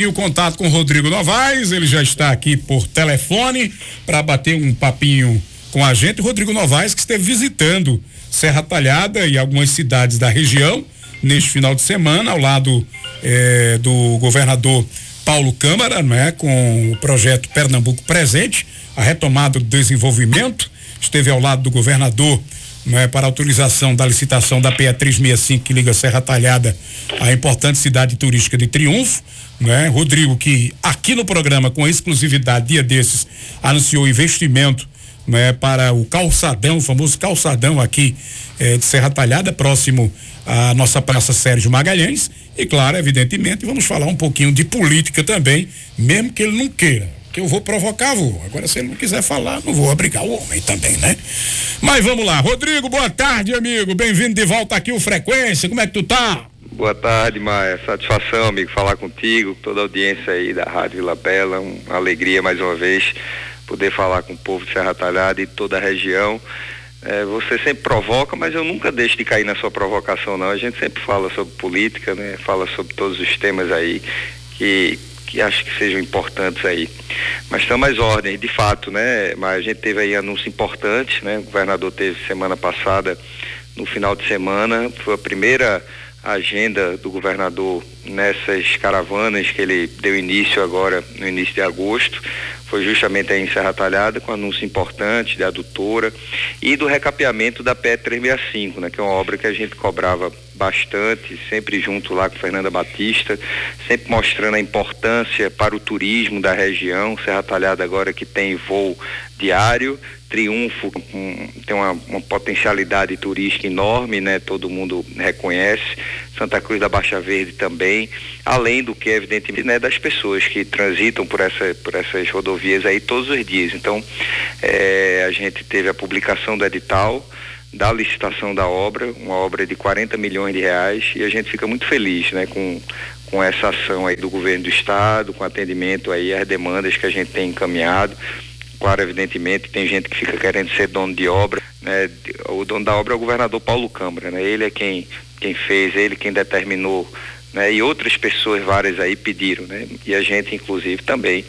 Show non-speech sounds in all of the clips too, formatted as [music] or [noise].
E o contato com o Rodrigo Novaes, ele já está aqui por telefone para bater um papinho com a gente. Rodrigo Novaes que esteve visitando Serra Talhada e algumas cidades da região neste final de semana, ao lado eh, do governador Paulo Câmara, né, com o projeto Pernambuco Presente, a retomada do desenvolvimento. Esteve ao lado do governador né, para autorização da licitação da PE 365 que liga Serra Talhada à importante cidade turística de Triunfo. Né? Rodrigo, que aqui no programa, com exclusividade, dia desses, anunciou investimento né, para o calçadão, o famoso calçadão aqui eh, de Serra Talhada, próximo à nossa Praça Sérgio Magalhães. E claro, evidentemente, vamos falar um pouquinho de política também, mesmo que ele não queira que eu vou provocar, vou. Agora, se ele não quiser falar, não vou obrigar o homem também, né? Mas vamos lá. Rodrigo, boa tarde, amigo. Bem-vindo de volta aqui, o Frequência. Como é que tu tá? Boa tarde, Maia. Satisfação, amigo, falar contigo, toda a audiência aí da Rádio Vila Bela. Uma alegria mais uma vez poder falar com o povo de Serra Talhada e toda a região. É, você sempre provoca, mas eu nunca deixo de cair na sua provocação, não. A gente sempre fala sobre política, né? Fala sobre todos os temas aí que, que acho que sejam importantes aí. Mas estão mais ordens, de fato, né? Mas a gente teve aí anúncios importantes, né? O governador teve semana passada, no final de semana, foi a primeira agenda do governador nessas caravanas que ele deu início agora no início de agosto foi justamente aí em Serra Talhada, com anúncio importante da adutora e do recapeamento da PE 365, né, que é uma obra que a gente cobrava bastante, sempre junto lá com Fernanda Batista, sempre mostrando a importância para o turismo da região. Serra Talhada agora que tem voo diário, Triunfo um, tem uma, uma, potencialidade turística enorme, né? Todo mundo reconhece. Santa Cruz da Baixa Verde também, além do que evidentemente né, das pessoas que transitam por essa por essas rodovias aí todos os dias. Então, é, a gente teve a publicação do edital da licitação da obra, uma obra de 40 milhões de reais e a gente fica muito feliz, né, com com essa ação aí do governo do estado, com atendimento aí às demandas que a gente tem encaminhado Claro, evidentemente, tem gente que fica querendo ser dono de obra, né? O dono da obra é o governador Paulo Câmara, né? Ele é quem, quem fez, ele quem determinou, né? E outras pessoas várias aí pediram, né? E a gente, inclusive, também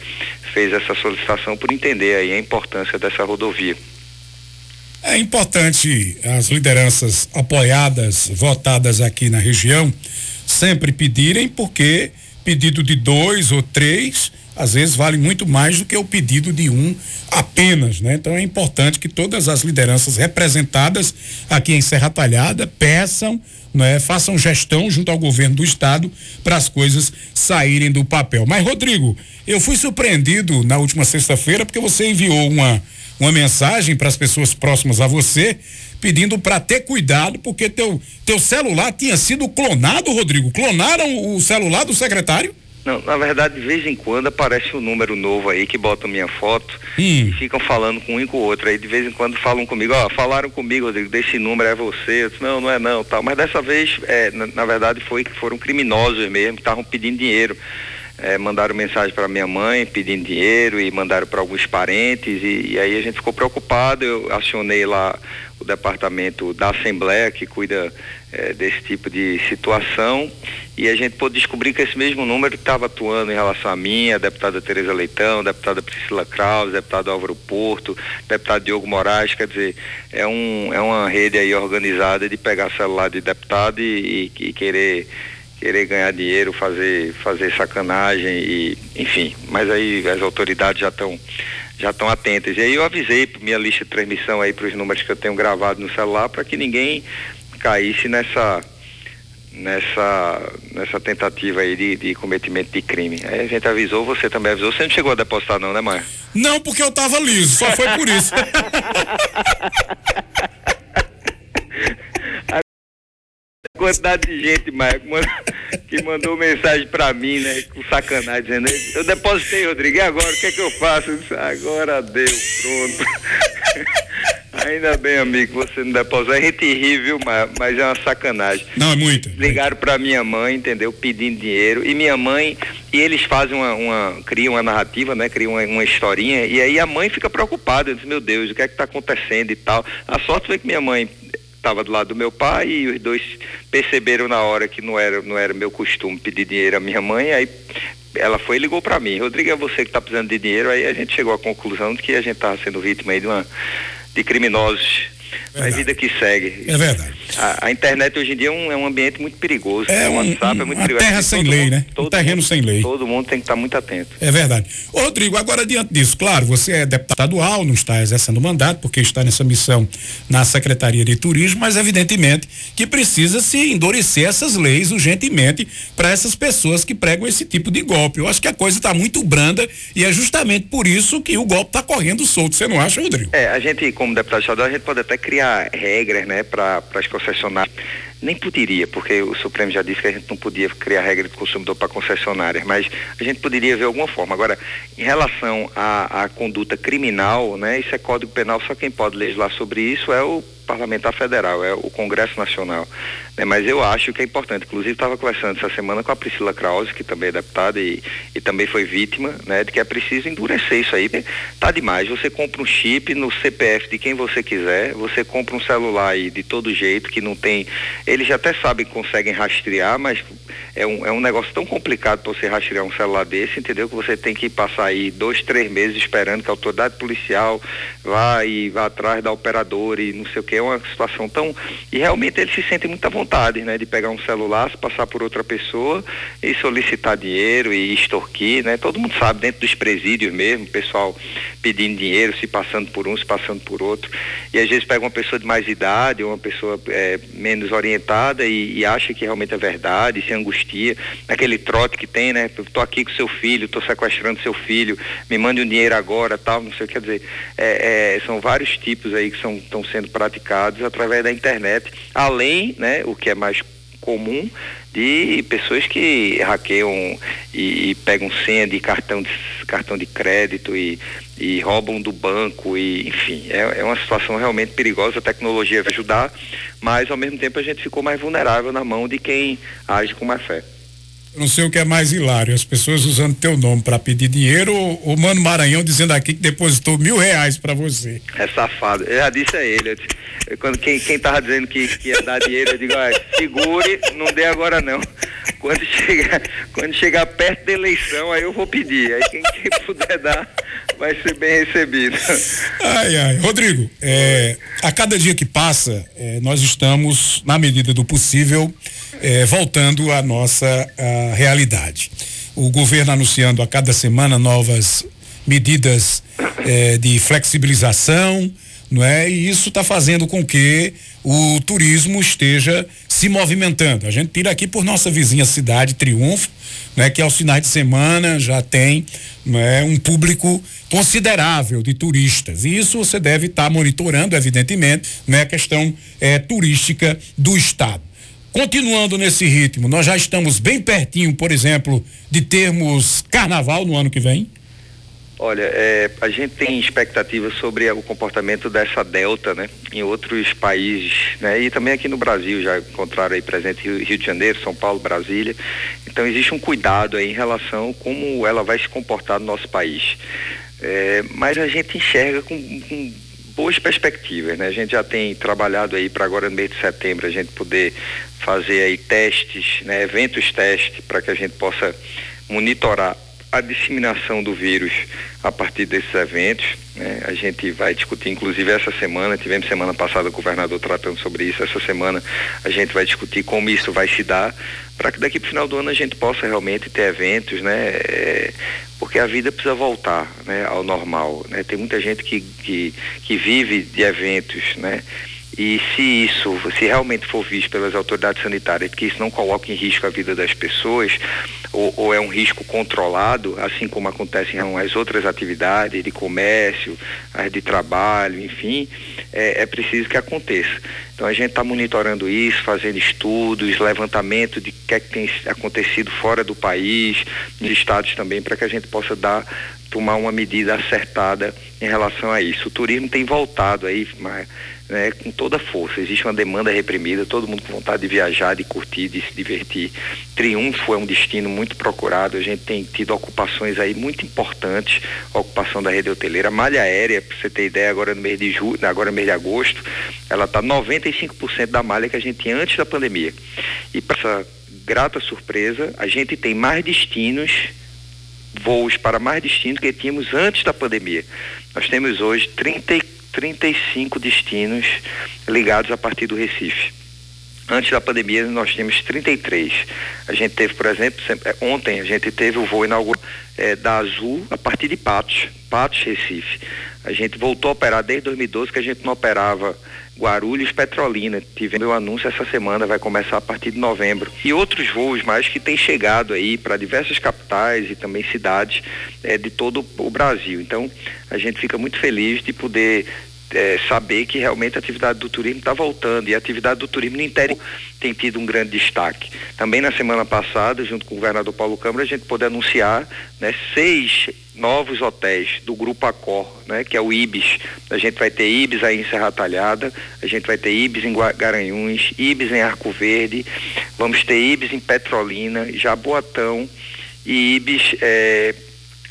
fez essa solicitação por entender aí a importância dessa rodovia. É importante as lideranças apoiadas, votadas aqui na região, sempre pedirem, porque pedido de dois ou três às vezes vale muito mais do que o pedido de um apenas, né? Então é importante que todas as lideranças representadas aqui em Serra Talhada peçam, né? Façam gestão junto ao governo do estado para as coisas saírem do papel. Mas Rodrigo, eu fui surpreendido na última sexta-feira porque você enviou uma uma mensagem para as pessoas próximas a você pedindo para ter cuidado porque teu teu celular tinha sido clonado, Rodrigo. Clonaram o celular do secretário? Não, na verdade, de vez em quando aparece um número novo aí que botam minha foto hum. e ficam falando com um e com o outro. Aí de vez em quando falam comigo, ó, falaram comigo, Rodrigo, desse número é você. Eu disse, não, não é não, tal. Mas dessa vez, é, na, na, verdade, foi que foram criminosos mesmo, que estavam pedindo dinheiro. É, mandaram mensagem para minha mãe pedindo dinheiro e mandaram para alguns parentes e, e, aí a gente ficou preocupado. Eu acionei lá o departamento da Assembleia que cuida é, desse tipo de situação e a gente pôde descobrir que esse mesmo número estava atuando em relação a mim, a deputada Tereza Leitão, a deputada Priscila Kraus, deputado Álvaro Porto, deputado Diogo Moraes, quer dizer, é, um, é uma rede aí organizada de pegar celular de deputado e, e, e querer querer ganhar dinheiro, fazer fazer sacanagem e enfim, mas aí as autoridades já estão já estão atentas. E aí eu avisei minha lista de transmissão aí para os números que eu tenho gravado no celular para que ninguém caísse nessa nessa nessa tentativa aí de, de cometimento de crime. Aí a gente avisou, você também avisou. Você não chegou a depositar não, né, Maia? Não, porque eu tava liso, só foi por isso. [laughs] quantidade de gente, Maia, que mandou mensagem pra mim, né? Com sacanagem, dizendo, eu depositei, Rodrigo, e agora? O que é que eu faço? Eu disse, agora deu, pronto. [laughs] Ainda bem, amigo, você não depositou. A gente ri, viu, mas, mas é uma sacanagem. Não, é muito. Ligaram para minha mãe, entendeu? Pedindo dinheiro. E minha mãe, e eles fazem uma, uma criam uma narrativa, né? Criam uma, uma, historinha. E aí a mãe fica preocupada. Eu disse, meu Deus, o que é que tá acontecendo e tal. A sorte foi que minha mãe estava do lado do meu pai e os dois perceberam na hora que não era, não era meu costume pedir dinheiro à minha mãe, aí ela foi e ligou para mim, Rodrigo, é você que está precisando de dinheiro, aí a gente chegou à conclusão de que a gente estava sendo vítima de uma de criminosos a vida que segue. É verdade. A, a, internet hoje em dia é um, é um ambiente muito perigoso. É um, WhatsApp é muito uma perigoso. terra sem lei, mundo, né? Um terreno mundo, sem lei. Todo mundo tem que estar muito atento. É verdade. Ô, Rodrigo, agora diante disso, claro, você é deputado estadual, não está exercendo mandato, porque está nessa missão na Secretaria de Turismo, mas evidentemente que precisa se endurecer essas leis urgentemente para essas pessoas que pregam esse tipo de golpe. Eu acho que a coisa está muito branda e é justamente por isso que o golpe está correndo solto. Você não acha, Rodrigo? É, a gente, como deputado estadual, a gente pode até criar regras, né, para as concessionárias nem poderia, porque o Supremo já disse que a gente não podia criar regra de consumidor para concessionárias, mas a gente poderia ver alguma forma. Agora, em relação à, à conduta criminal, né, isso é Código Penal, só quem pode legislar sobre isso é o parlamentar federal, é o Congresso Nacional. Né? Mas eu acho que é importante. Inclusive, estava conversando essa semana com a Priscila Krause, que também é deputada e, e também foi vítima, né? De que é preciso endurecer isso aí. Tá demais. Você compra um chip no CPF de quem você quiser, você compra um celular aí de todo jeito, que não tem. Eles já até sabem que conseguem rastrear, mas é um, é um negócio tão complicado para você rastrear um celular desse, entendeu? Que você tem que passar aí dois, três meses esperando que a autoridade policial vá e vá atrás da operadora e não sei o que. É uma situação tão. E realmente eles se sentem muita vontade, né? De pegar um celular, se passar por outra pessoa e solicitar dinheiro e extorquir, né? Todo mundo sabe, dentro dos presídios mesmo, pessoal pedindo dinheiro, se passando por um, se passando por outro. E às vezes pega uma pessoa de mais idade, uma pessoa é, menos orientada e, e acha que realmente é verdade, se angustia aquele trote que tem, né? Tô aqui com seu filho, tô sequestrando seu filho, me mande um dinheiro agora, tal, não sei o que quer dizer. É, é, são vários tipos aí que estão sendo praticados através da internet, além, né, o que é mais comum de pessoas que hackeiam e, e, pegam senha de cartão de, cartão de crédito e, e roubam do banco e enfim é, é uma situação realmente perigosa a tecnologia vai ajudar mas ao mesmo tempo a gente ficou mais vulnerável na mão de quem age com má fé eu não sei o que é mais hilário, as pessoas usando teu nome para pedir dinheiro ou o Mano Maranhão dizendo aqui que depositou mil reais para você. É safado. Eu já disse a ele, eu, quando quem, quem tava dizendo que, que ia dar dinheiro, eu digo, ah, segure, não dê agora não. Quando chegar, quando chegar perto da eleição, aí eu vou pedir. Aí quem, quem puder dar vai ser bem recebido. Ai, ai. Rodrigo, é, a cada dia que passa, é, nós estamos, na medida do possível, é, voltando à nossa à realidade. O governo anunciando a cada semana novas medidas é, de flexibilização, não é? E isso está fazendo com que o turismo esteja se movimentando. A gente tira aqui por nossa vizinha cidade, Triunfo, né, que aos finais de semana já tem né, um público considerável de turistas. E isso você deve estar tá monitorando, evidentemente, né, a questão é, turística do Estado. Continuando nesse ritmo, nós já estamos bem pertinho, por exemplo, de termos carnaval no ano que vem? Olha, é, a gente tem expectativas sobre o comportamento dessa delta, né? Em outros países, né? E também aqui no Brasil, já encontraram aí presente Rio, Rio de Janeiro, São Paulo, Brasília. Então existe um cuidado aí em relação como ela vai se comportar no nosso país. É, mas a gente enxerga com, com boas perspectivas, né? A gente já tem trabalhado aí para agora no mês de setembro a gente poder fazer aí testes, né? Eventos testes para que a gente possa monitorar a disseminação do vírus a partir desses eventos. Né? A gente vai discutir, inclusive essa semana, tivemos semana passada o governador tratando sobre isso, essa semana a gente vai discutir como isso vai se dar, para que daqui para o final do ano a gente possa realmente ter eventos, né? É, porque a vida precisa voltar né, ao normal. Né? Tem muita gente que, que, que vive de eventos, né? E se isso, se realmente for visto pelas autoridades sanitárias, que isso não coloca em risco a vida das pessoas, ou, ou é um risco controlado, assim como acontece em as outras atividades de comércio, de trabalho, enfim, é, é preciso que aconteça. Então a gente está monitorando isso, fazendo estudos, levantamento de o que é que tem acontecido fora do país, nos estados também, para que a gente possa dar tomar uma medida acertada em relação a isso. O turismo tem voltado aí, né, com toda força. Existe uma demanda reprimida, todo mundo com vontade de viajar, de curtir, de se divertir. Triunfo é um destino muito procurado, a gente tem tido ocupações aí muito importantes, ocupação da rede hoteleira, malha aérea, para você ter ideia, agora no mês de julho, agora no mês de agosto, ela está 95% da malha que a gente tinha antes da pandemia. E para essa grata surpresa, a gente tem mais destinos voos para mais destinos que tínhamos antes da pandemia. Nós temos hoje 30, 35 destinos ligados a partir do Recife. Antes da pandemia nós tínhamos 33. A gente teve, por exemplo, é, ontem a gente teve o voo inaugural é, da Azul a partir de Patos, Patos, Recife. A gente voltou a operar desde 2012 que a gente não operava Guarulhos, Petrolina. Tivemos o anúncio essa semana, vai começar a partir de novembro. E outros voos mais que têm chegado aí para diversas capitais e também cidades é, de todo o Brasil. Então, a gente fica muito feliz de poder é, saber que realmente a atividade do turismo está voltando e a atividade do turismo no interior tem tido um grande destaque. Também na semana passada, junto com o governador Paulo Câmara, a gente pôde anunciar né, seis novos hotéis do Grupo Accor, né, que é o Ibis. A gente vai ter Ibis aí em Serra Talhada, a gente vai ter Ibis em Garanhuns, Ibis em Arco Verde, vamos ter Ibis em Petrolina, Jaboatão e Ibis é,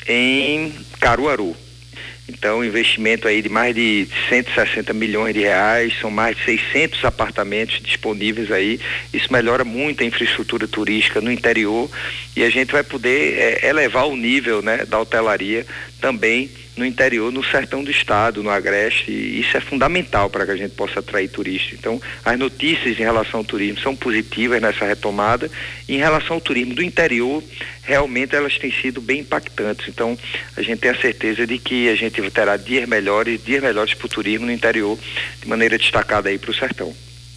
em Caruaru. Então, investimento aí de mais de 160 milhões de reais, são mais de 600 apartamentos disponíveis aí. Isso melhora muito a infraestrutura turística no interior e a gente vai poder é, elevar o nível né, da hotelaria também no interior, no sertão do estado, no agreste, e isso é fundamental para que a gente possa atrair turistas. Então, as notícias em relação ao turismo são positivas nessa retomada, e em relação ao turismo do interior, realmente elas têm sido bem impactantes. Então, a gente tem a certeza de que a gente terá dias melhores, dias melhores para o turismo no interior, de maneira destacada aí para o sertão.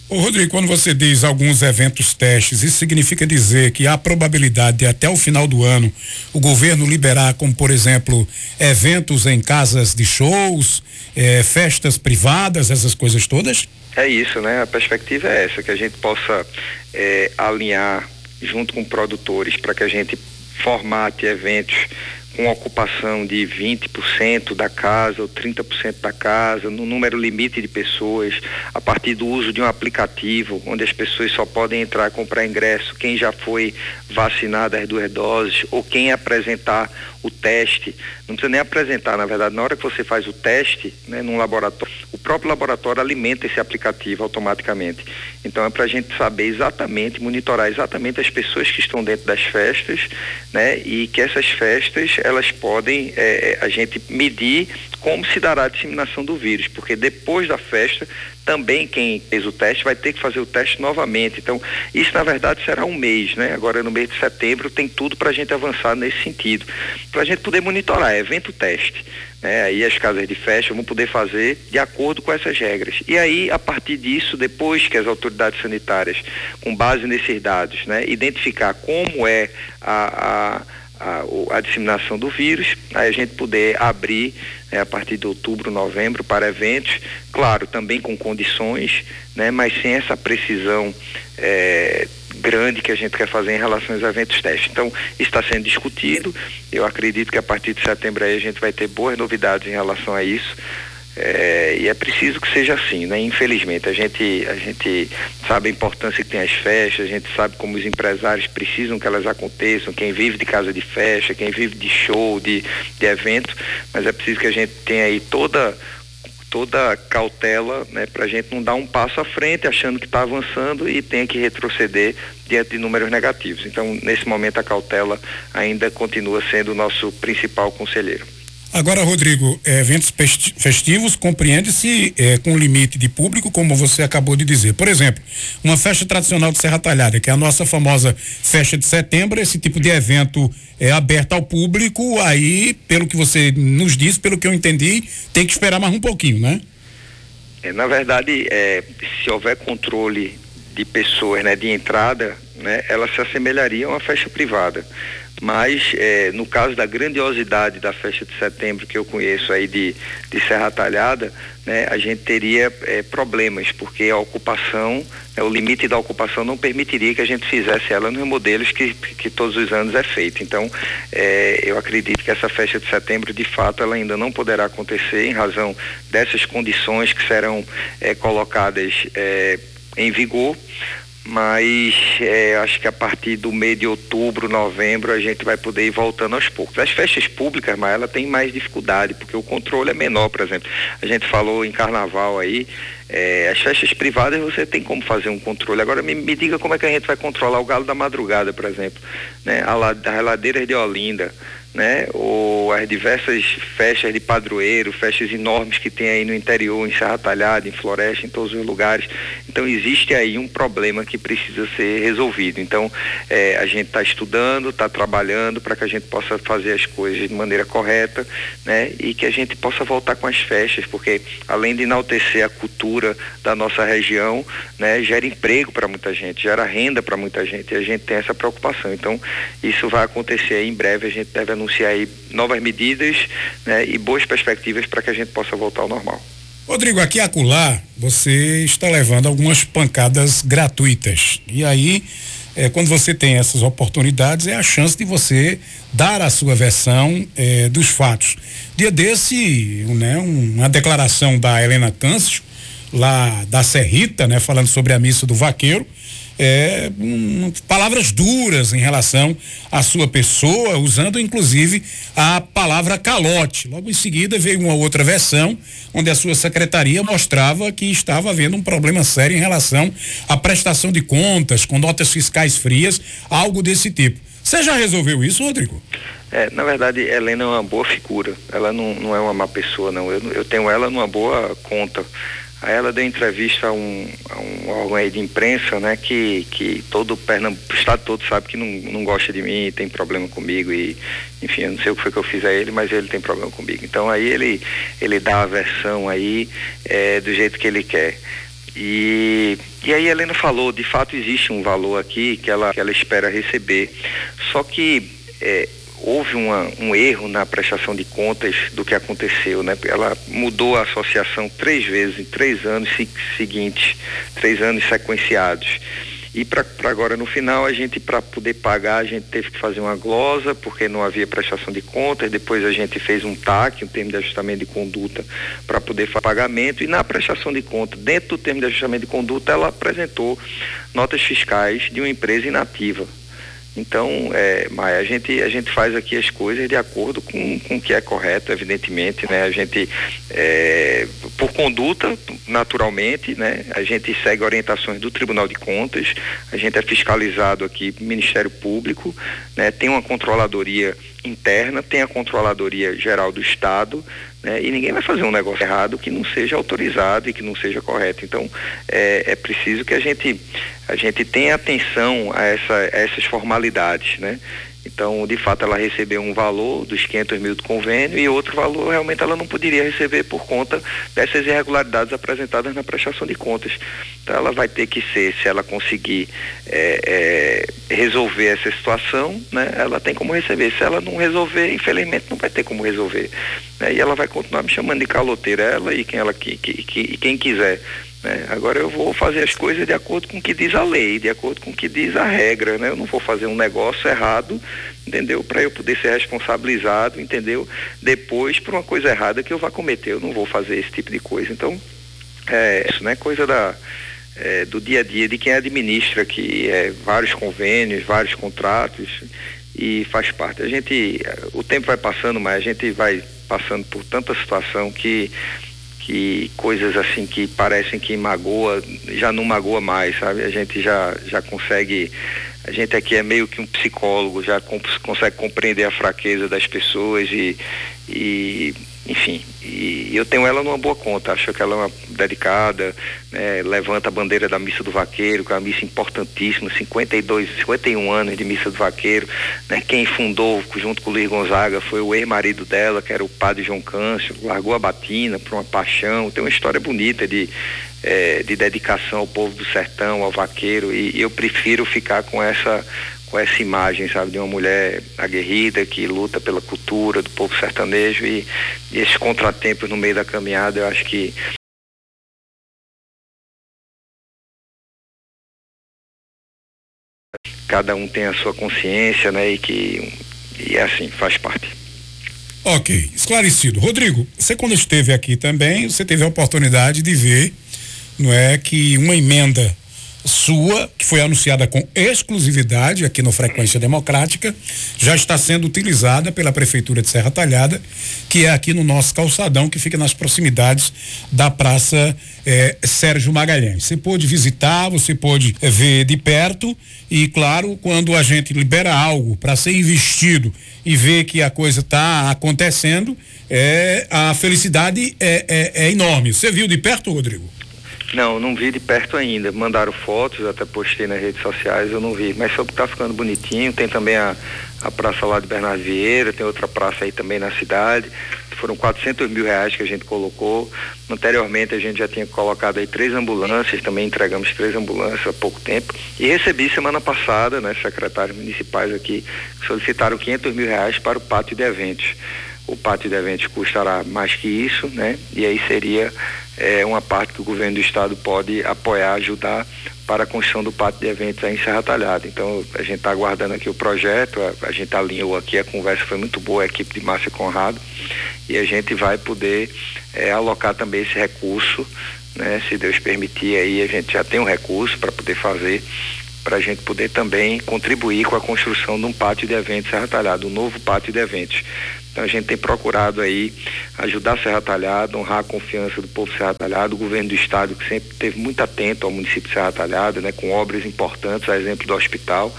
Ô Rodrigo, quando você diz alguns eventos testes, isso significa dizer que há probabilidade de até o final do ano o governo liberar, como por exemplo, eventos em casas de shows, eh, festas privadas, essas coisas todas? É isso, né? A perspectiva é essa, que a gente possa eh, alinhar junto com produtores para que a gente formate eventos com ocupação de 20% da casa ou 30% da casa, no número limite de pessoas, a partir do uso de um aplicativo, onde as pessoas só podem entrar comprar ingresso quem já foi vacinado as duas doses ou quem apresentar o teste. Não precisa nem apresentar, na verdade, na hora que você faz o teste, né, num laboratório, o próprio laboratório alimenta esse aplicativo automaticamente. Então é para a gente saber exatamente, monitorar exatamente as pessoas que estão dentro das festas, né, e que essas festas elas podem é, a gente medir como se dará a disseminação do vírus, porque depois da festa também quem fez o teste vai ter que fazer o teste novamente. Então, isso na verdade será um mês, né? Agora no mês de setembro tem tudo para a gente avançar nesse sentido, para a gente poder monitorar, é evento teste. Né? Aí as casas de festa vão poder fazer de acordo com essas regras. E aí, a partir disso, depois que as autoridades sanitárias, com base nesses dados, né, identificar como é a, a a, a, disseminação do vírus, aí a gente poder abrir né, a partir de outubro, novembro para eventos, claro, também com condições, né, mas sem essa precisão é, grande que a gente quer fazer em relação aos eventos testes. Então, está sendo discutido, eu acredito que a partir de setembro aí a gente vai ter boas novidades em relação a isso. É, e é preciso que seja assim, né? Infelizmente, a gente, a gente sabe a importância que tem as festas, a gente sabe como os empresários precisam que elas aconteçam, quem vive de casa de festa, quem vive de show, de, de evento, mas é preciso que a gente tenha aí toda toda cautela, né, para a gente não dar um passo à frente achando que está avançando e tenha que retroceder diante de números negativos. Então, nesse momento, a cautela ainda continua sendo o nosso principal conselheiro. Agora, Rodrigo, é, eventos festivos compreende-se é, com limite de público, como você acabou de dizer. Por exemplo, uma festa tradicional de Serra Talhada, que é a nossa famosa festa de setembro, esse tipo de evento é aberto ao público, aí, pelo que você nos disse, pelo que eu entendi, tem que esperar mais um pouquinho, né? É, na verdade, é, se houver controle de pessoas, né, de entrada, né, ela se assemelharia a uma festa privada mas é, no caso da grandiosidade da festa de setembro que eu conheço aí de, de Serra Talhada, né, a gente teria é, problemas, porque a ocupação, né, o limite da ocupação não permitiria que a gente fizesse ela nos modelos que, que todos os anos é feito. Então, é, eu acredito que essa festa de setembro, de fato, ela ainda não poderá acontecer em razão dessas condições que serão é, colocadas é, em vigor mas é, acho que a partir do mês de outubro, novembro, a gente vai poder ir voltando aos poucos. As festas públicas, mas ela tem mais dificuldade, porque o controle é menor, por exemplo. A gente falou em carnaval aí, é, as festas privadas você tem como fazer um controle. Agora me, me, diga como é que a gente vai controlar o galo da madrugada, por exemplo, né? A, a de Olinda, né? Ou as diversas festas de padroeiro, festas enormes que tem aí no interior, em Serra Talhada, em Floresta, em todos os lugares. Então existe aí um problema que precisa ser resolvido. Então é, a gente está estudando, está trabalhando para que a gente possa fazer as coisas de maneira correta, né? E que a gente possa voltar com as festas, porque além de enaltecer a cultura da nossa região, né? Gera emprego para muita gente, gera renda para muita gente e a gente tem essa preocupação. Então isso vai acontecer aí em breve, a gente deve anunciar anunciar aí novas medidas né, e boas perspectivas para que a gente possa voltar ao normal. Rodrigo, aqui acolá, você está levando algumas pancadas gratuitas. E aí, é, quando você tem essas oportunidades, é a chance de você dar a sua versão é, dos fatos. Dia desse, né, uma declaração da Helena Câncio, lá da Serrita, né, falando sobre a missa do vaqueiro, é, um, palavras duras em relação à sua pessoa, usando inclusive a palavra calote. Logo em seguida veio uma outra versão, onde a sua secretaria mostrava que estava havendo um problema sério em relação à prestação de contas, com notas fiscais frias, algo desse tipo. Você já resolveu isso, Rodrigo? É, na verdade, Helena é uma boa figura. Ela não, não é uma má pessoa, não. Eu, eu tenho ela numa boa conta. Aí ela deu entrevista a um, a um órgão aí de imprensa, né, que, que todo o Pernambuco, o estado todo sabe que não, não gosta de mim, tem problema comigo e, enfim, eu não sei o que foi que eu fiz a ele, mas ele tem problema comigo. Então aí ele, ele dá a versão aí é, do jeito que ele quer. E, e aí a Helena falou, de fato existe um valor aqui que ela, que ela espera receber. Só que é, houve uma, um erro na prestação de contas do que aconteceu, né? Ela mudou a associação três vezes em três anos seguintes, três anos sequenciados. E para agora no final a gente para poder pagar a gente teve que fazer uma glosa porque não havia prestação de contas. Depois a gente fez um TAC, um termo de ajustamento de conduta para poder fazer pagamento e na prestação de conta dentro do termo de ajustamento de conduta ela apresentou notas fiscais de uma empresa inativa. Então, é, a gente, a gente faz aqui as coisas de acordo com, com o que é correto, evidentemente, né? A gente, é, por conduta, naturalmente, né? A gente segue orientações do Tribunal de Contas, a gente é fiscalizado aqui Ministério Público, né? Tem uma controladoria interna, tem a controladoria geral do Estado, né? E ninguém vai fazer um negócio errado que não seja autorizado e que não seja correto. Então, é, é preciso que a gente, a gente tenha atenção a, essa, a essas formalidades, né? Então, de fato, ela recebeu um valor dos 500 mil do convênio e outro valor realmente ela não poderia receber por conta dessas irregularidades apresentadas na prestação de contas. Então, ela vai ter que ser, se ela conseguir é, é, resolver essa situação, né, ela tem como receber. Se ela não resolver, infelizmente, não vai ter como resolver. Né, e ela vai continuar me chamando de caloteira, ela e quem ela que, que, que quem quiser. Né? Agora eu vou fazer as coisas de acordo com o que diz a lei, de acordo com o que diz a regra, né? Eu não vou fazer um negócio errado, entendeu? Para eu poder ser responsabilizado, entendeu? Depois por uma coisa errada que eu vá cometer, eu não vou fazer esse tipo de coisa. Então, é isso, né? Coisa da é, do dia a dia de quem administra aqui é, vários convênios, vários contratos e faz parte. A gente, o tempo vai passando, mas a gente vai passando por tanta situação que que coisas assim que parecem que magoa, já não magoa mais, sabe? A gente já, já consegue, a gente aqui é meio que um psicólogo, já consegue compreender a fraqueza das pessoas e, e enfim, e eu tenho ela numa boa conta, acho que ela é uma dedicada, né, levanta a bandeira da missa do vaqueiro, que é uma missa importantíssima, 52, 51 anos de missa do vaqueiro, né, quem fundou junto com o Luiz Gonzaga foi o ex-marido dela, que era o padre João Câncio, largou a batina por uma paixão, tem uma história bonita de, é, de dedicação ao povo do sertão, ao vaqueiro, e, e eu prefiro ficar com essa com essa imagem, sabe, de uma mulher aguerrida que luta pela cultura do povo sertanejo e, e esses contratempos no meio da caminhada, eu acho que cada um tem a sua consciência, né, e que e é assim, faz parte. Ok, esclarecido. Rodrigo, você quando esteve aqui também, você teve a oportunidade de ver, não é, que uma emenda sua, que foi anunciada com exclusividade aqui no Frequência Democrática, já está sendo utilizada pela Prefeitura de Serra Talhada, que é aqui no nosso calçadão, que fica nas proximidades da Praça eh, Sérgio Magalhães. Você pode visitar, você pode eh, ver de perto e, claro, quando a gente libera algo para ser investido e ver que a coisa está acontecendo, é, a felicidade é, é, é enorme. Você viu de perto, Rodrigo? Não, não vi de perto ainda. Mandaram fotos, até postei nas redes sociais, eu não vi. Mas soube que tá ficando bonitinho. Tem também a, a praça lá de Bernardo Vieira, tem outra praça aí também na cidade. Foram 400 mil reais que a gente colocou. Anteriormente a gente já tinha colocado aí três ambulâncias, também entregamos três ambulâncias há pouco tempo. E recebi semana passada, né, secretários municipais aqui, que solicitaram 500 mil reais para o pátio de eventos. O pátio de eventos custará mais que isso, né? E aí seria é uma parte que o governo do estado pode apoiar, ajudar para a construção do pátio de eventos aí em Serra Talhada. Então a gente está aguardando aqui o projeto, a, a, gente alinhou aqui, a conversa foi muito boa, a equipe de Márcia Conrado, e a gente vai poder é, alocar também esse recurso, né? Se Deus permitir aí, a gente já tem um recurso para poder fazer para a gente poder também contribuir com a construção de um pátio de eventos Serra Talhada, um novo pátio de eventos. Então a gente tem procurado aí ajudar Serra Talhada, honrar a confiança do povo Serra Talhada, o governo do estado que sempre teve muito atento ao município de Serra Talhada, né, com obras importantes, a exemplo do hospital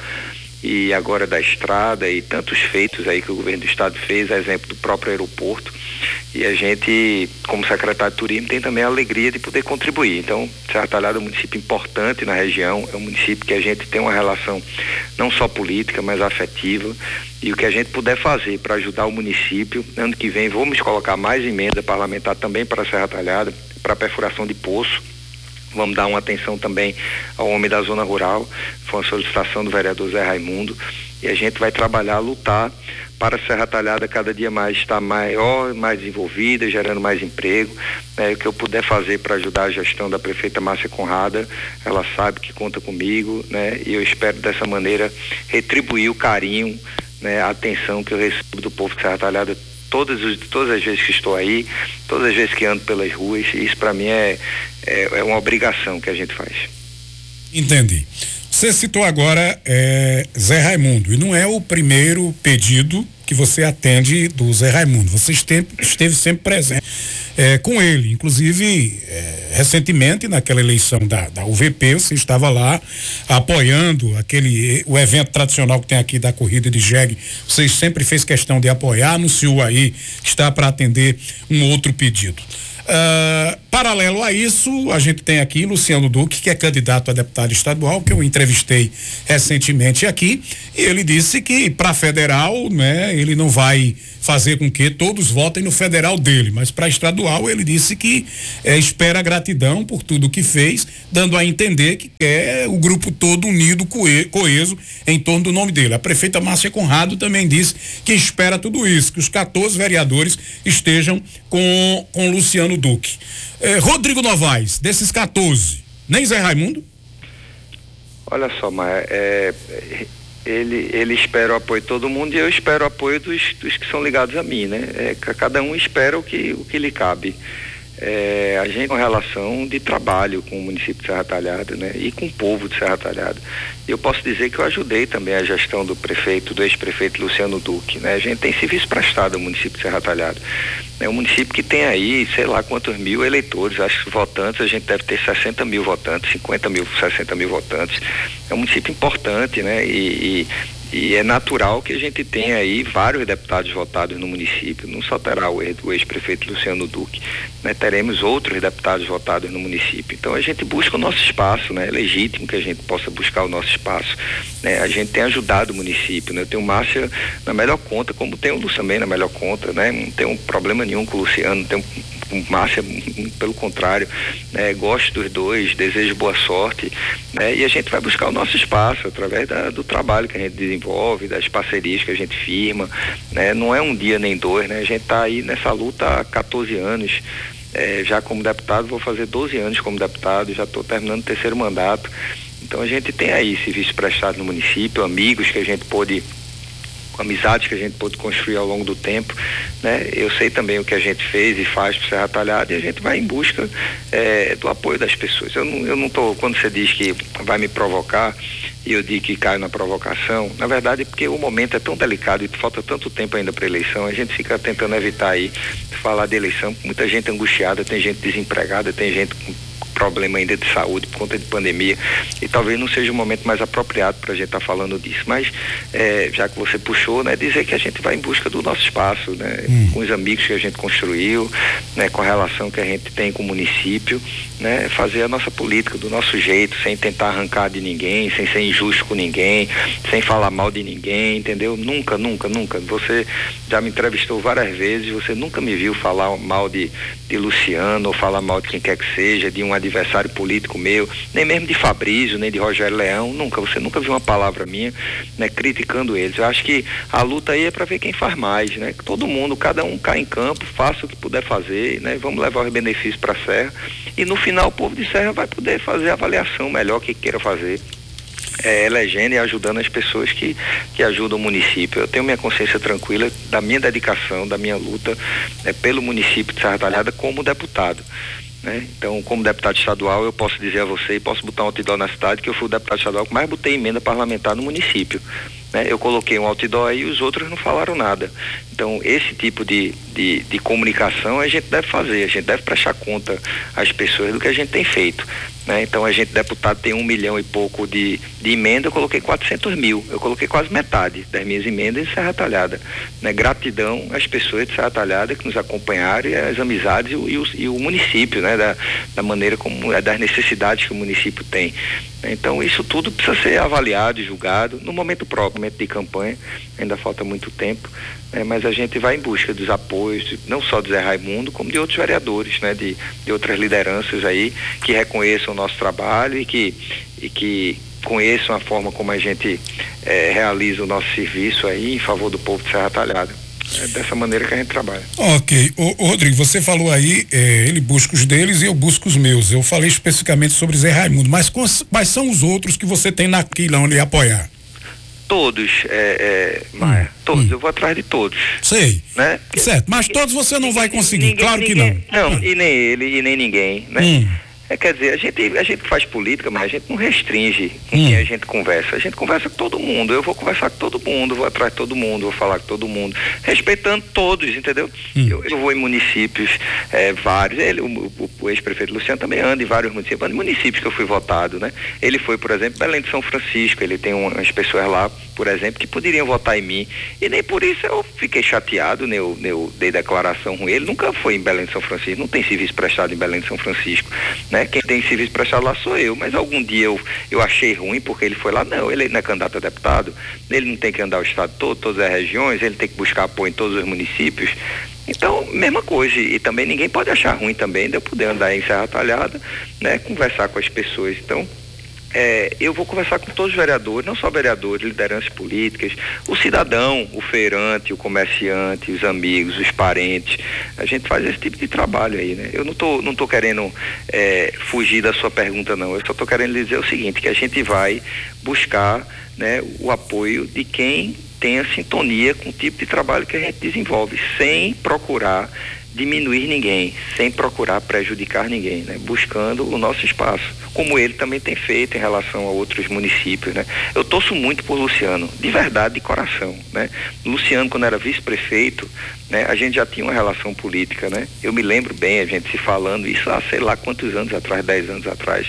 e agora da estrada e tantos feitos aí que o governo do estado fez, a exemplo do próprio aeroporto. E a gente, como secretário de turismo, tem também a alegria de poder contribuir. Então, Serra Talhada é um município importante na região, é um município que a gente tem uma relação não só política, mas afetiva. E o que a gente puder fazer para ajudar o município, ano que vem vamos colocar mais emenda parlamentar também para a Serra Talhada, para perfuração de poço Vamos dar uma atenção também ao homem da zona rural. Foi uma solicitação do vereador Zé Raimundo. E a gente vai trabalhar, lutar para Serra Talhada cada dia mais estar maior, mais desenvolvida, gerando mais emprego. Né? O que eu puder fazer para ajudar a gestão da prefeita Márcia Conrada, ela sabe que conta comigo, né? E eu espero dessa maneira retribuir o carinho, né? a atenção que eu recebo do povo de Serra Talhada todas, todas as vezes que estou aí, todas as vezes que ando pelas ruas, isso para mim é, é, é, uma obrigação que a gente faz. Entendi. Você citou agora é, Zé Raimundo, e não é o primeiro pedido que você atende do Zé Raimundo. Você esteve, esteve sempre presente é, com ele. Inclusive, é, recentemente, naquela eleição da, da UVP, você estava lá apoiando aquele o evento tradicional que tem aqui da corrida de jegue. Você sempre fez questão de apoiar, anunciou aí que está para atender um outro pedido. Uh, paralelo a isso, a gente tem aqui Luciano Duque, que é candidato a deputado estadual, que eu entrevistei recentemente aqui, e ele disse que para federal, né, ele não vai fazer com que todos votem no federal dele, mas para estadual ele disse que eh, espera gratidão por tudo que fez, dando a entender que quer o grupo todo unido, coeso em torno do nome dele. A prefeita Márcia Conrado também disse que espera tudo isso, que os 14 vereadores estejam com, com Luciano Duque. Eh, Rodrigo Novaes, desses 14, nem Zé Raimundo? Olha só, mas é, ele, ele espera o apoio de todo mundo e eu espero o apoio dos, dos que são ligados a mim, né? É, cada um espera o que, o que lhe cabe. É, a gente uma relação de trabalho com o município de Serra Talhada né, e com o povo de Serra Talhada. Eu posso dizer que eu ajudei também a gestão do prefeito, do ex-prefeito Luciano Duque. Né? A gente tem serviço prestado ao município de Serra Talhada. É um município que tem aí, sei lá quantos mil eleitores, acho que votantes, a gente deve ter 60 mil votantes, 50 mil, 60 mil votantes. É um município importante, né? E, e e é natural que a gente tenha aí vários deputados votados no município, não só terá o ex-prefeito Luciano Duque, né? teremos outros deputados votados no município. Então a gente busca o nosso espaço, né? é legítimo que a gente possa buscar o nosso espaço. Né? A gente tem ajudado o município, né? eu tenho Márcia na melhor conta, como tem o Lúcio também na melhor conta, né? não tem um problema nenhum com o Luciano, não Márcia, pelo contrário, né, gosto dos dois, desejo boa sorte, né, e a gente vai buscar o nosso espaço através da, do trabalho que a gente desenvolve, das parcerias que a gente firma, né, não é um dia nem dois, né, a gente está aí nessa luta há 14 anos, é, já como deputado, vou fazer 12 anos como deputado, já estou terminando o terceiro mandato, então a gente tem aí serviço prestado no município, amigos que a gente pôde com amizades que a gente pôde construir ao longo do tempo, né? Eu sei também o que a gente fez e faz para Serra Talhada e a gente vai em busca é, do apoio das pessoas. Eu não, eu não tô, quando você diz que vai me provocar e eu digo que caio na provocação, na verdade é porque o momento é tão delicado e falta tanto tempo ainda para eleição, a gente fica tentando evitar aí falar de eleição, muita gente angustiada, tem gente desempregada, tem gente com problema ainda de saúde por conta de pandemia e talvez não seja o momento mais apropriado para a gente estar tá falando disso. Mas é, já que você puxou, né, dizer que a gente vai em busca do nosso espaço, né, hum. com os amigos que a gente construiu, né, com a relação que a gente tem com o município, né, fazer a nossa política do nosso jeito, sem tentar arrancar de ninguém, sem ser injusto com ninguém, sem falar mal de ninguém, entendeu? Nunca, nunca, nunca. Você já me entrevistou várias vezes, você nunca me viu falar mal de, de Luciano ou falar mal de quem quer que seja, de um advogado adversário político meu, nem mesmo de Fabrício, nem de Rogério Leão, nunca, você nunca viu uma palavra minha, né, criticando eles. Eu acho que a luta aí é para ver quem faz mais, né? Todo mundo, cada um cai em campo, faça o que puder fazer, né? Vamos levar os benefícios para a Serra e no final o povo de Serra vai poder fazer a avaliação melhor que queira fazer. É, elegendo e ajudando as pessoas que, que ajudam o município. Eu tenho minha consciência tranquila da minha dedicação, da minha luta né, pelo município de Serra Talhada como deputado. Né? Então, como deputado estadual, eu posso dizer a você e posso botar um outdoor na cidade que eu fui o deputado estadual que mais botei emenda parlamentar no município. Né? Eu coloquei um outdoor e os outros não falaram nada. Então, esse tipo de, de, de comunicação a gente deve fazer, a gente deve prestar conta às pessoas do que a gente tem feito. Né? Então a gente deputado tem um milhão e pouco de, de emenda, eu coloquei 400 mil, eu coloquei quase metade das minhas emendas em Serra Talhada. Né? Gratidão às pessoas de Serra Talhada que nos acompanharam e as amizades e e o, e o município, né? Da, da, maneira como, é, das necessidades que o município tem. Então isso tudo precisa ser avaliado e julgado no momento próprio, momento de campanha, ainda falta muito tempo, né? mas a gente vai em busca dos apoios, não só do Zé Raimundo, como de outros vereadores, né? de, de outras lideranças aí que reconheçam nosso trabalho e que, e que conheçam a forma como a gente é, realiza o nosso serviço aí em favor do povo de Serra Talhada. É dessa maneira que a gente trabalha. Ok. O, o Rodrigo, você falou aí, é, ele busca os deles e eu busco os meus. Eu falei especificamente sobre Zé Raimundo, mas quais são os outros que você tem naquilo onde apoiar? Todos, é, é, Maia, todos, hum. eu vou atrás de todos. Sei. Né? Certo, mas todos você não vai conseguir, ninguém, claro ninguém, que não. Não, e nem ele, e nem ninguém, né? Hum. É, quer dizer, a gente, a gente faz política, mas a gente não restringe com hum. quem a gente conversa. A gente conversa com todo mundo. Eu vou conversar com todo mundo, vou atrás de todo mundo, vou falar com todo mundo, respeitando todos, entendeu? Hum. Eu, eu, vou em municípios é, vários. Ele, o, o, o ex-prefeito Luciano também anda em vários municípios, anda em municípios que eu fui votado, né? Ele foi, por exemplo, Belém de São Francisco. Ele tem umas pessoas lá, por exemplo, que poderiam votar em mim. E nem por isso eu fiquei chateado, nem eu, nem eu dei declaração com ele. Nunca foi em Belém de São Francisco, não tem serviço prestado em Belém de São Francisco, né? Né? Quem tem serviço prestado lá sou eu, mas algum dia eu, eu achei ruim porque ele foi lá, não, ele não é candidato a deputado, ele não tem que andar o estado todo, todas as regiões, ele tem que buscar apoio em todos os municípios. Então, mesma coisa, e também ninguém pode achar ruim também de eu poder andar em Serra Talhada, né? Conversar com as pessoas. Então, é, eu vou conversar com todos os vereadores, não só vereadores, lideranças políticas, o cidadão, o feirante, o comerciante, os amigos, os parentes. A gente faz esse tipo de trabalho aí, né? Eu não tô, não tô querendo é, fugir da sua pergunta, não. Eu só tô querendo dizer o seguinte, que a gente vai buscar né, o apoio de quem tenha sintonia com o tipo de trabalho que a gente desenvolve, sem procurar diminuir ninguém, sem procurar prejudicar ninguém, né? buscando o nosso espaço, como ele também tem feito em relação a outros municípios. Né? Eu torço muito por Luciano, de verdade, de coração. Né? Luciano, quando era vice-prefeito, né, a gente já tinha uma relação política. Né? Eu me lembro bem a gente se falando isso há sei lá quantos anos atrás, dez anos atrás.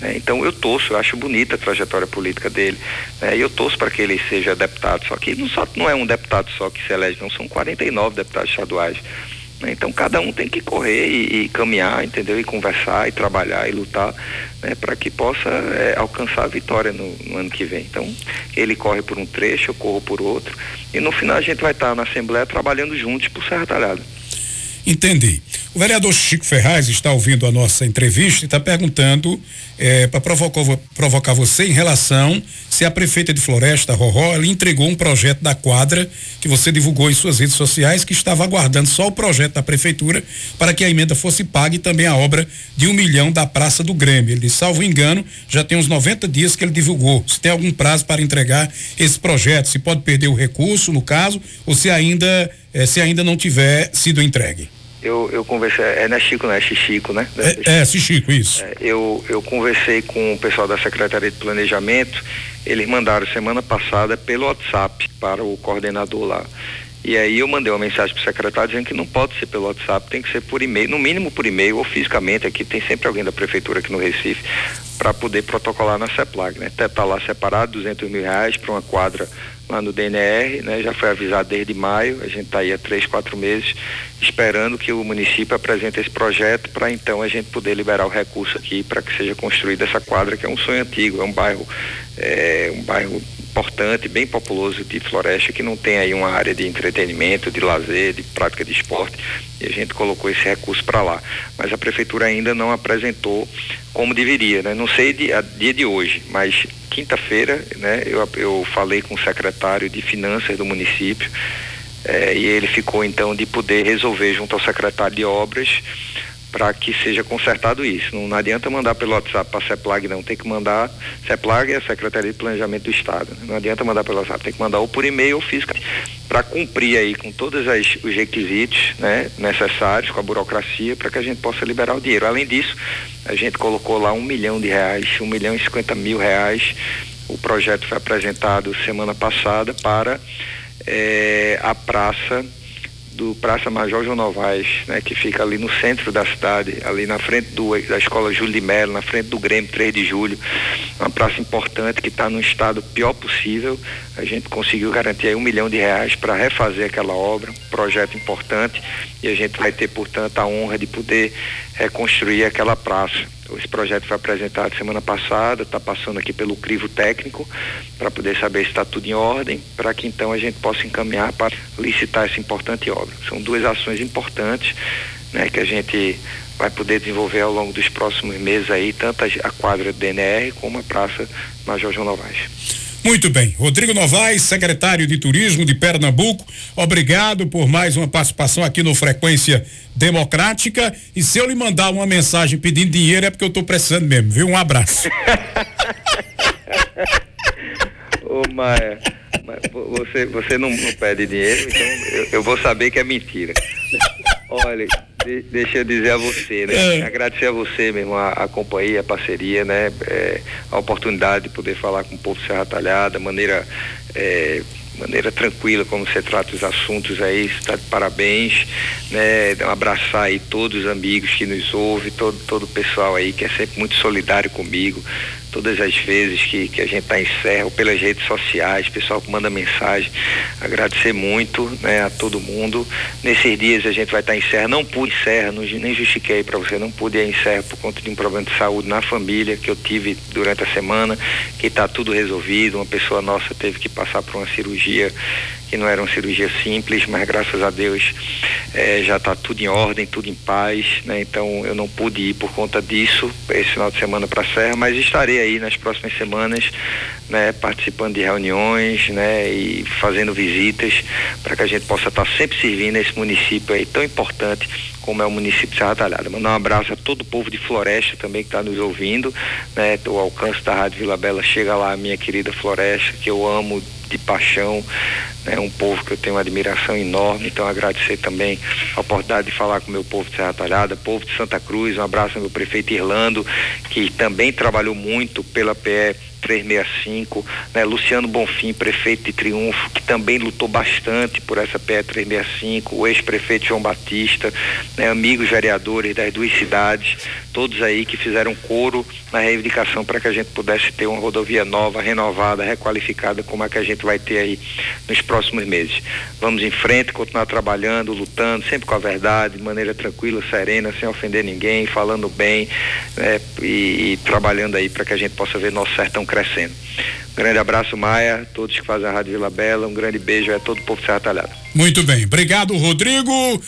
Né? Então eu torço, eu acho bonita a trajetória política dele. Né? E eu torço para que ele seja deputado, só que não, só, não é um deputado só que se elege, não, são 49 deputados estaduais. Né? Então cada um tem que correr e, e, caminhar, entendeu? E conversar e trabalhar e lutar né? para que possa é, alcançar a vitória no, no, ano que vem. Então ele corre por um trecho, eu corro por outro e no final a gente vai estar na Assembleia trabalhando juntos por Serra Talhada. Entendi. O vereador Chico Ferraz está ouvindo a nossa entrevista e está perguntando é, para provocar, provocar você em relação se a prefeita de Floresta, Roró, lhe entregou um projeto da quadra que você divulgou em suas redes sociais que estava aguardando só o projeto da prefeitura para que a emenda fosse paga e também a obra de um milhão da Praça do Grêmio. Ele, salvo engano, já tem uns 90 dias que ele divulgou. Se tem algum prazo para entregar esse projeto, se pode perder o recurso, no caso, ou se ainda, eh, se ainda não tiver sido entregue eu, eu conversei, é né Chico, né? Chico, né? É, é Chico, isso. É, eu, eu conversei com o pessoal da Secretaria de Planejamento, eles mandaram semana passada pelo WhatsApp para o coordenador lá. E aí eu mandei uma mensagem para o secretário dizendo que não pode ser pelo WhatsApp, tem que ser por e-mail, no mínimo por e-mail ou fisicamente, aqui tem sempre alguém da prefeitura aqui no Recife, para poder protocolar na CEPLAG, né? Até tá lá separado, 200 mil reais para uma quadra lá no DNR, né? Já foi avisado desde maio, a gente está aí há três, quatro meses esperando que o município apresente esse projeto para então a gente poder liberar o recurso aqui para que seja construída essa quadra que é um sonho antigo, é um bairro, é, um bairro importante, bem populoso de Floresta, que não tem aí uma área de entretenimento, de lazer, de prática de esporte, e a gente colocou esse recurso para lá. Mas a prefeitura ainda não apresentou como deveria, né? Não sei de, a dia de hoje, mas quinta-feira, né, eu, eu falei com o secretário de Finanças do município, eh, e ele ficou então de poder resolver junto ao secretário de obras para que seja consertado isso. Não, não, adianta mandar pelo WhatsApp para a CEPLAG, não. Tem que mandar. CEPLAG é a Secretaria de Planejamento do Estado. Né? Não adianta mandar pelo WhatsApp, tem que mandar ou por e-mail ou físico. Para cumprir aí com todos as, os requisitos né, necessários, com a burocracia, para que a gente possa liberar o dinheiro. Além disso, a gente colocou lá um milhão de reais, um milhão e cinquenta mil reais. O projeto foi apresentado semana passada para é, a praça do Praça Major João Novaes, né, que fica ali no centro da cidade, ali na frente do, da Escola Júlio de Mello, na frente do Grêmio 3 de Julho. Uma praça importante que está no estado pior possível. A gente conseguiu garantir aí um milhão de reais para refazer aquela obra, um projeto importante, e a gente vai ter, portanto, a honra de poder reconstruir aquela praça. Esse projeto foi apresentado semana passada, está passando aqui pelo crivo técnico para poder saber se está tudo em ordem, para que então a gente possa encaminhar para licitar essa importante obra. São duas ações importantes né, que a gente vai poder desenvolver ao longo dos próximos meses aí, tanto a quadra do DNR como a Praça Major João Novaes. Muito bem. Rodrigo Novaes, secretário de Turismo de Pernambuco, obrigado por mais uma participação aqui no Frequência Democrática. E se eu lhe mandar uma mensagem pedindo dinheiro é porque eu estou precisando mesmo, viu? Um abraço. [laughs] Ô, Maia, você, você não, não pede dinheiro, então eu, eu vou saber que é mentira. Olha, de, deixa eu dizer a você, né? É. Agradecer a você mesmo, a, a companhia, a parceria, né? É, a oportunidade de poder falar com o povo Serra Talhada, maneira. É, maneira tranquila como você trata os assuntos aí, está de parabéns, né? Abraçar aí todos os amigos que nos ouvem, todo, todo o pessoal aí que é sempre muito solidário comigo, todas as vezes que, que a gente está em Serra, ou pelas redes sociais, pessoal que manda mensagem, agradecer muito né, a todo mundo. Nesses dias a gente vai estar tá em Serra, não pude em Serra, não, nem justifiquei para você, não pude ir em Serra por conta de um problema de saúde na família que eu tive durante a semana, que está tudo resolvido, uma pessoa nossa teve que passar por uma cirurgia que não era uma cirurgia simples, mas graças a Deus é, já está tudo em ordem, tudo em paz, né? Então eu não pude ir por conta disso esse final de semana para a Serra, mas estarei aí nas próximas semanas, né? Participando de reuniões, né? E fazendo visitas para que a gente possa estar tá sempre servindo esse município aí tão importante como é o município de Serra Talhada. Mandar um abraço a todo o povo de Floresta também que está nos ouvindo, né? O alcance da Rádio Vila Bela chega lá, minha querida Floresta, que eu amo de paixão, né? um povo que eu tenho uma admiração enorme, então agradecer também a oportunidade de falar com o meu povo de Serra Talhada, povo de Santa Cruz, um abraço ao meu prefeito Irlando, que também trabalhou muito pela PE 365, né? Luciano Bonfim, prefeito de Triunfo, que também lutou bastante por essa PE 365, o ex-prefeito João Batista, né? amigos vereadores das duas cidades, todos aí que fizeram coro na reivindicação para que a gente pudesse ter uma rodovia nova, renovada, requalificada, como a que a gente vai ter aí nos próximos meses. Vamos em frente, continuar trabalhando, lutando, sempre com a verdade, de maneira tranquila, serena, sem ofender ninguém, falando bem né? e, e trabalhando aí para que a gente possa ver nosso sertão crescendo. Um grande abraço, Maia, todos que fazem a Rádio Vila Bela, um grande beijo a todo o povo Serra Talhada. Muito bem, obrigado, Rodrigo.